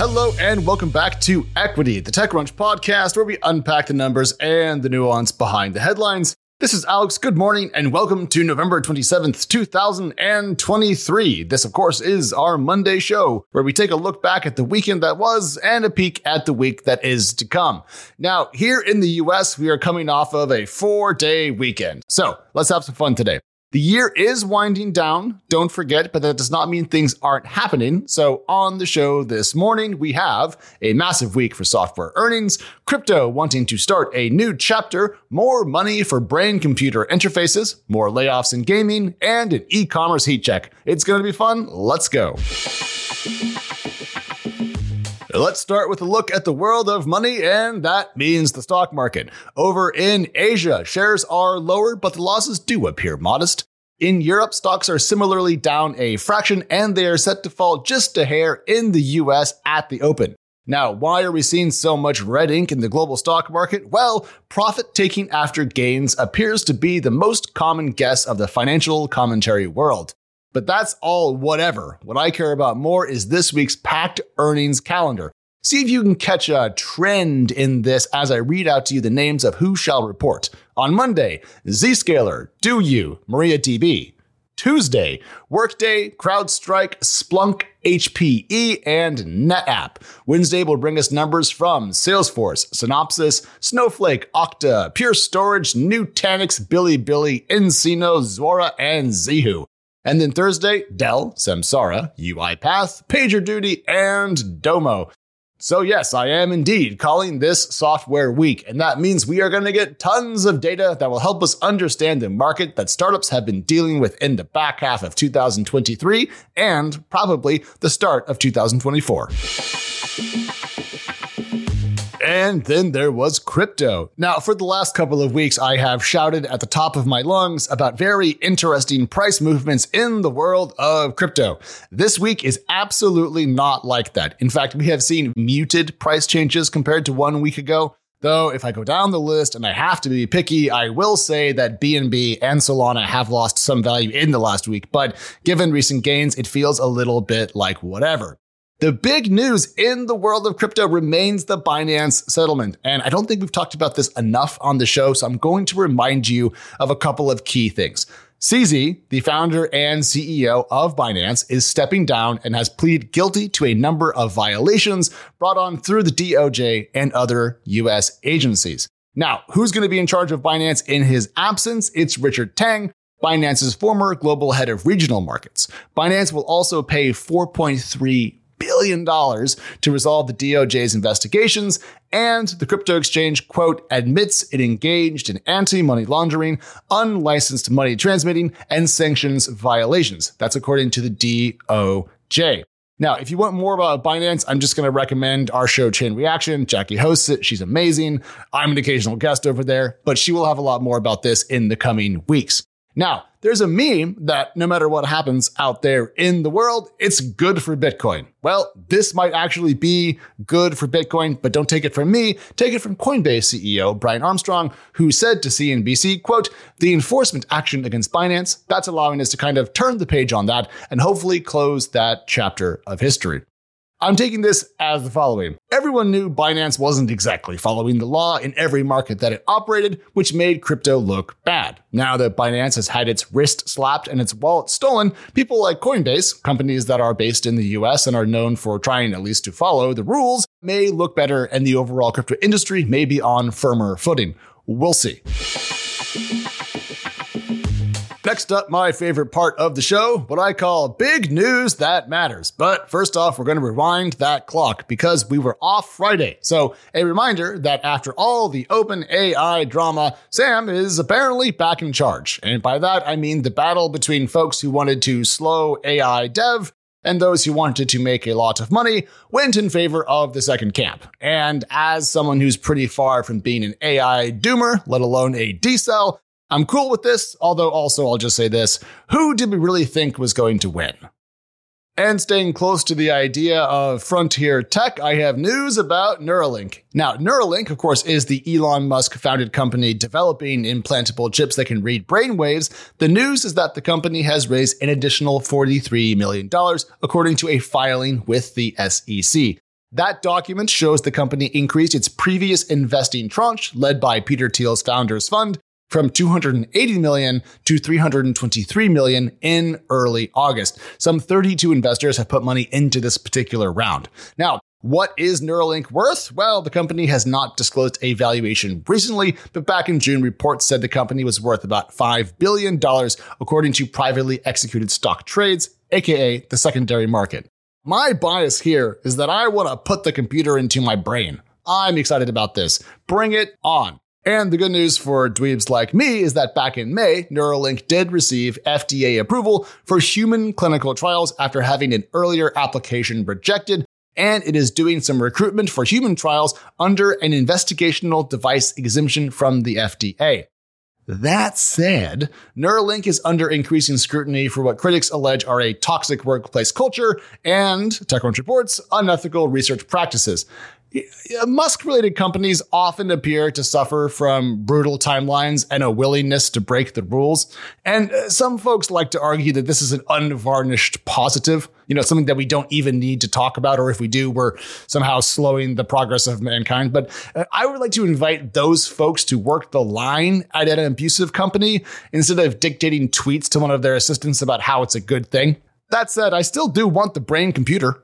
Hello and welcome back to Equity, the TechCrunch podcast where we unpack the numbers and the nuance behind the headlines. This is Alex. Good morning and welcome to November 27th, 2023. This, of course, is our Monday show where we take a look back at the weekend that was and a peek at the week that is to come. Now, here in the US, we are coming off of a four day weekend. So let's have some fun today. The year is winding down, don't forget, but that does not mean things aren't happening. So, on the show this morning, we have a massive week for software earnings, crypto wanting to start a new chapter, more money for brain computer interfaces, more layoffs in gaming, and an e commerce heat check. It's going to be fun. Let's go. Let's start with a look at the world of money, and that means the stock market. Over in Asia, shares are lower, but the losses do appear modest. In Europe, stocks are similarly down a fraction, and they are set to fall just a hair in the US at the open. Now, why are we seeing so much red ink in the global stock market? Well, profit taking after gains appears to be the most common guess of the financial commentary world. But that's all whatever. What I care about more is this week's packed earnings calendar. See if you can catch a trend in this as I read out to you the names of who shall report. On Monday, Zscaler, DouYu, MariaDB. Tuesday, Workday, CrowdStrike, Splunk, HPE, and NetApp. Wednesday will bring us numbers from Salesforce, Synopsys, Snowflake, Okta, Pure Storage, Nutanix, Bilibili, nCino, Zuora, and Zoohoo. And then Thursday, Dell, Samsara, UiPath, PagerDuty, and Domo. So, yes, I am indeed calling this Software Week, and that means we are going to get tons of data that will help us understand the market that startups have been dealing with in the back half of 2023 and probably the start of 2024. And then there was crypto. Now, for the last couple of weeks, I have shouted at the top of my lungs about very interesting price movements in the world of crypto. This week is absolutely not like that. In fact, we have seen muted price changes compared to one week ago. Though, if I go down the list and I have to be picky, I will say that BNB and Solana have lost some value in the last week. But given recent gains, it feels a little bit like whatever. The big news in the world of crypto remains the Binance settlement. And I don't think we've talked about this enough on the show, so I'm going to remind you of a couple of key things. CZ, the founder and CEO of Binance, is stepping down and has pleaded guilty to a number of violations brought on through the DOJ and other US agencies. Now, who's going to be in charge of Binance in his absence? It's Richard Tang, Binance's former global head of regional markets. Binance will also pay 4.3 billion dollars to resolve the DOJ's investigations, and the crypto exchange, quote, admits it engaged in anti-money laundering, unlicensed money transmitting, and sanctions violations. That's according to the DOJ. Now, if you want more about Binance, I'm just going to recommend our show Chain Reaction. Jackie hosts it. She's amazing. I'm an occasional guest over there, but she will have a lot more about this in the coming weeks. Now, there's a meme that no matter what happens out there in the world, it's good for Bitcoin. Well, this might actually be good for Bitcoin, but don't take it from me. Take it from Coinbase CEO Brian Armstrong, who said to CNBC, quote, the enforcement action against Binance, that's allowing us to kind of turn the page on that and hopefully close that chapter of history. I'm taking this as the following. Everyone knew Binance wasn't exactly following the law in every market that it operated, which made crypto look bad. Now that Binance has had its wrist slapped and its wallet stolen, people like Coinbase, companies that are based in the US and are known for trying at least to follow the rules, may look better and the overall crypto industry may be on firmer footing. We'll see. Next up, my favorite part of the show, what I call big news that matters. But first off, we're going to rewind that clock because we were off Friday. So a reminder that after all the OpenAI drama, Sam is apparently back in charge. And by that, I mean the battle between folks who wanted to slow AI dev and those who wanted to make a lot of money went in favor of the second camp. And as someone who's pretty far from being an AI doomer, let alone a decel, I'm cool with this, although also I'll just say this who did we really think was going to win? And staying close to the idea of frontier tech, I have news about Neuralink. Now, Neuralink, of course, is the Elon Musk founded company developing implantable chips that can read brainwaves. The news is that the company has raised an additional $43 million, according to a filing with the SEC. That document shows the company increased its previous investing tranche, led by Peter Thiel's founders fund, from 280 million to 323 million in early August. Some 32 investors have put money into this particular round. Now, what is Neuralink worth? Well, the company has not disclosed a valuation recently, but back in June, reports said the company was worth about $5 billion, according to privately executed stock trades, aka the secondary market. My bias here is that I want to put the computer into my brain. I'm excited about this. Bring it on. And the good news for dweebs like me is that back in May, Neuralink did receive FDA approval for human clinical trials after having an earlier application rejected and it is doing some recruitment for human trials under an investigational device exemption from the FDA. That said, Neuralink is under increasing scrutiny for what critics allege are a toxic workplace culture and, TechCrunch reports, unethical research practices. Musk related companies often appear to suffer from brutal timelines and a willingness to break the rules. And uh, some folks like to argue that this is an unvarnished positive, you know, something that we don't even need to talk about, or if we do, we're somehow slowing the progress of mankind. But uh, I would like to invite those folks to work the line at an abusive company instead of dictating tweets to one of their assistants about how it's a good thing. That said, I still do want the brain computer.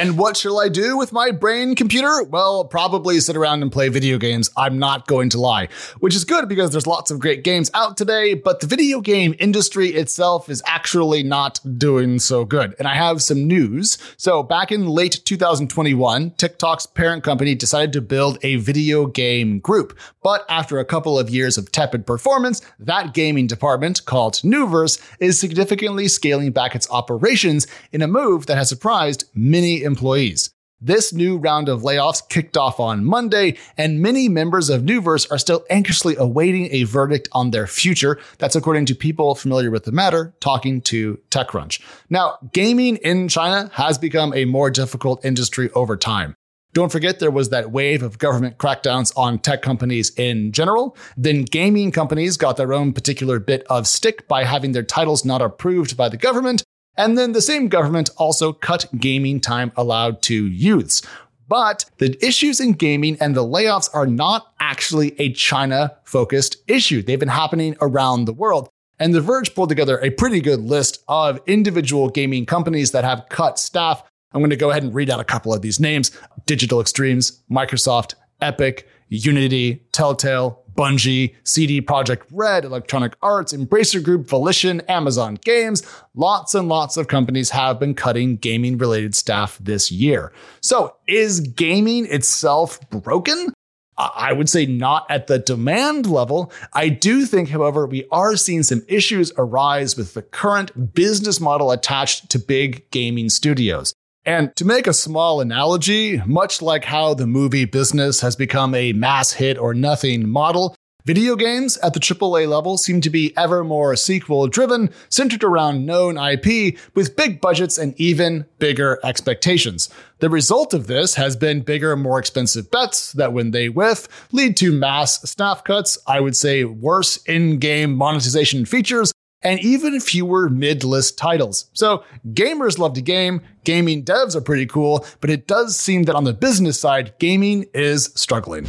And what shall I do with my brain computer? Well, probably sit around and play video games. I'm not going to lie, which is good because there's lots of great games out today, but the video game industry itself is actually not doing so good. And I have some news. So back in late 2021, TikTok's parent company decided to build a video game group. But after a couple of years of tepid performance, that gaming department, called Nuverse, is significantly scaling back its operations in a move that has surprised many employees. This new round of layoffs kicked off on Monday, and many members of Nuverse are still anxiously awaiting a verdict on their future. That's according to people familiar with the matter talking to TechCrunch. Now, gaming in China has become a more difficult industry over time. Don't forget there was that wave of government crackdowns on tech companies in general. Then gaming companies got their own particular bit of stick by having their titles not approved by the government. And then the same government also cut gaming time allowed to youths. But the issues in gaming and the layoffs are not actually a China focused issue. They've been happening around the world. And The Verge pulled together a pretty good list of individual gaming companies that have cut staff. I'm going to go ahead and read out a couple of these names Digital Extremes, Microsoft, Epic, Unity, Telltale, Bungie, CD Projekt Red, Electronic Arts, Embracer Group, Volition, Amazon Games. Lots and lots of companies have been cutting gaming related staff this year. So is gaming itself broken? I would say not at the demand level. I do think, however, we are seeing some issues arise with the current business model attached to big gaming studios. And to make a small analogy, much like how the movie business has become a mass hit or nothing model, video games at the AAA level seem to be ever more sequel driven, centered around known IP, with big budgets and even bigger expectations. The result of this has been bigger, more expensive bets that, when they whiff, lead to mass staff cuts, I would say worse in game monetization features, and even fewer mid list titles. So gamers love to game, gaming devs are pretty cool, but it does seem that on the business side, gaming is struggling.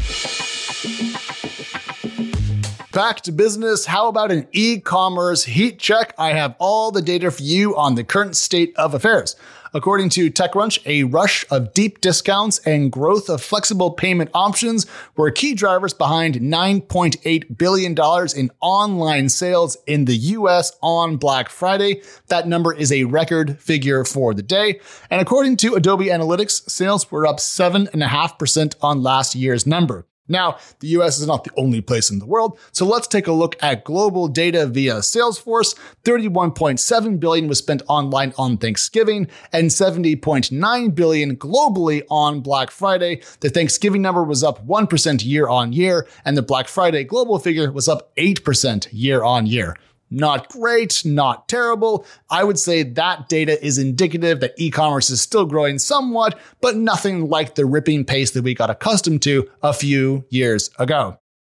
Back to business. How about an e commerce heat check? I have all the data for you on the current state of affairs. According to TechCrunch, a rush of deep discounts and growth of flexible payment options were key drivers behind $9.8 billion in online sales in the US on Black Friday. That number is a record figure for the day. And according to Adobe Analytics, sales were up 7.5% on last year's number. Now, the US is not the only place in the world, so let's take a look at global data via Salesforce. 31.7 billion was spent online on Thanksgiving and 70.9 billion globally on Black Friday. The Thanksgiving number was up 1% year on year, and the Black Friday global figure was up 8% year on year. Not great, not terrible. I would say that data is indicative that e-commerce is still growing somewhat, but nothing like the ripping pace that we got accustomed to a few years ago.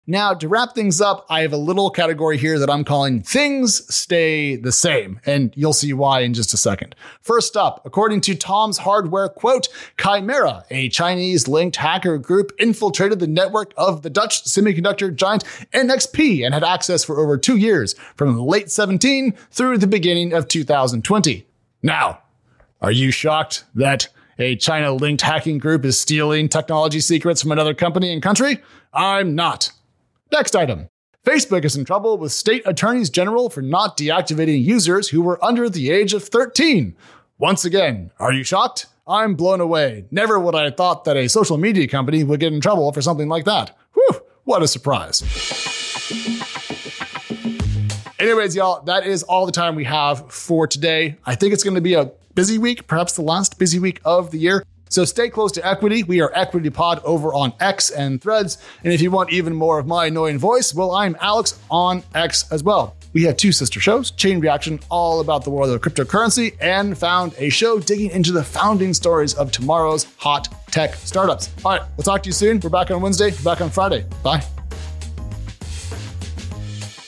Now, to wrap things up, I have a little category here that I'm calling Things Stay the Same, and you'll see why in just a second. First up, according to Tom's Hardware, quote, Chimera, a Chinese linked hacker group, infiltrated the network of the Dutch semiconductor giant NXP and had access for over two years, from late 17 through the beginning of 2020. Now, are you shocked that a China linked hacking group is stealing technology secrets from another company and country? I'm not. Next item. Facebook is in trouble with state attorneys general for not deactivating users who were under the age of 13. Once again, are you shocked? I'm blown away. Never would I have thought that a social media company would get in trouble for something like that. Whew, what a surprise. Anyways, y'all, that is all the time we have for today. I think it's going to be a busy week, perhaps the last busy week of the year. So stay close to Equity. We are Equity Pod over on X and Threads. And if you want even more of my annoying voice, well, I'm Alex on X as well. We have two sister shows, Chain Reaction, all about the world of cryptocurrency, and found a show digging into the founding stories of tomorrow's hot tech startups. All right, we'll talk to you soon. We're back on Wednesday, back on Friday. Bye.